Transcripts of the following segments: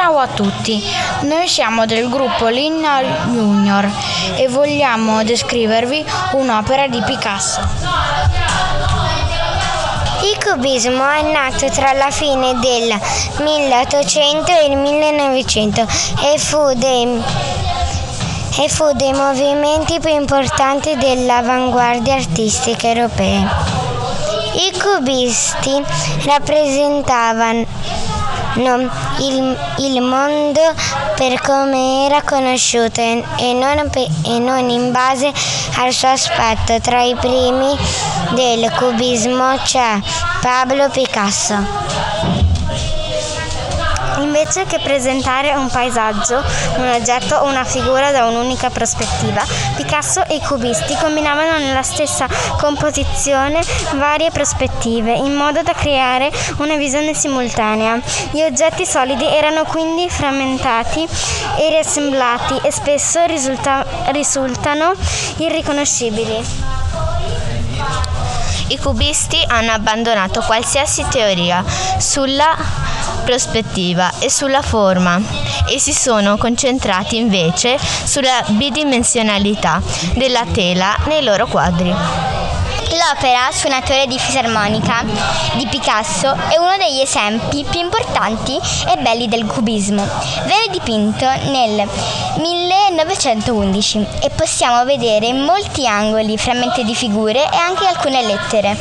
Ciao a tutti, noi siamo del gruppo Linna Junior e vogliamo descrivervi un'opera di Picasso. Il cubismo è nato tra la fine del 1800 e il 1900 e fu dei, e fu dei movimenti più importanti dell'avanguardia artistica europea. I cubisti rappresentavano il, il, mondo per come era conosciuto e non, e non in base al suo aspetto. Tra i primi del cubismo c'è Pablo Picasso. Invece che presentare un paesaggio, un oggetto o una figura da un'unica prospettiva, Picasso e i cubisti combinavano nella stessa composizione varie prospettive, in modo da creare una visione simultanea. Gli oggetti solidi erano quindi frammentati e riassemblati e spesso risulta- risultano irriconoscibili. I cubisti hanno abbandonato qualsiasi teoria sulla prospettiva e sulla forma e si sono concentrati invece sulla bidimensionalità della tela nei loro quadri. L'opera Suonatore di fisarmonica di Picasso è uno degli esempi più importanti e belli del cubismo. Venne dipinto nel 1911 e possiamo vedere in molti angoli frammenti di figure e anche alcune lettere.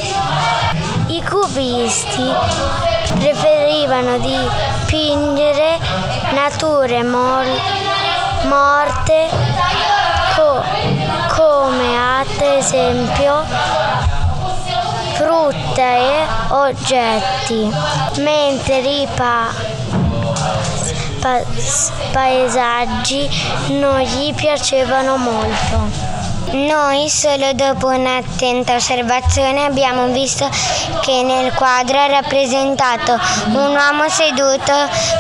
I cubisti preferivano dipingere nature mol- morte co- come ad esempio frutta e oggetti, mentre i pa- pa- paesaggi non gli piacevano molto. Noi solo dopo un'attenta osservazione abbiamo visto che nel quadro è rappresentato un uomo seduto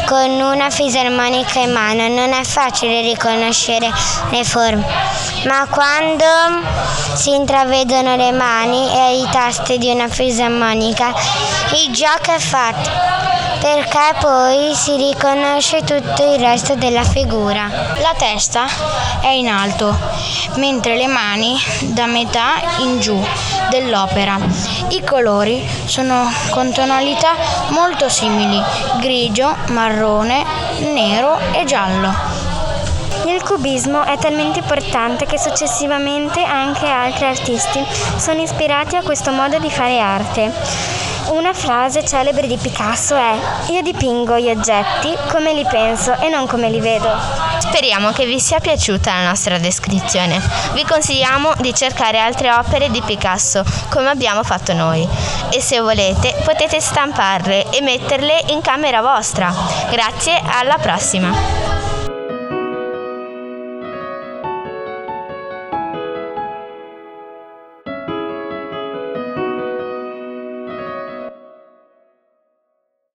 con una fisarmonica in mano. Non è facile riconoscere le forme, ma quando si intravedono le mani e i tasti di una fisarmonica, il gioco è fatto perché poi si riconosce tutto il resto della figura. La testa è in alto, mentre le mani da metà in giù dell'opera. I colori sono con tonalità molto simili, grigio, marrone, nero e giallo. Il cubismo è talmente importante che successivamente anche altri artisti sono ispirati a questo modo di fare arte. Una frase celebre di Picasso è Io dipingo gli oggetti come li penso e non come li vedo. Speriamo che vi sia piaciuta la nostra descrizione. Vi consigliamo di cercare altre opere di Picasso come abbiamo fatto noi e se volete potete stamparle e metterle in camera vostra. Grazie, alla prossima!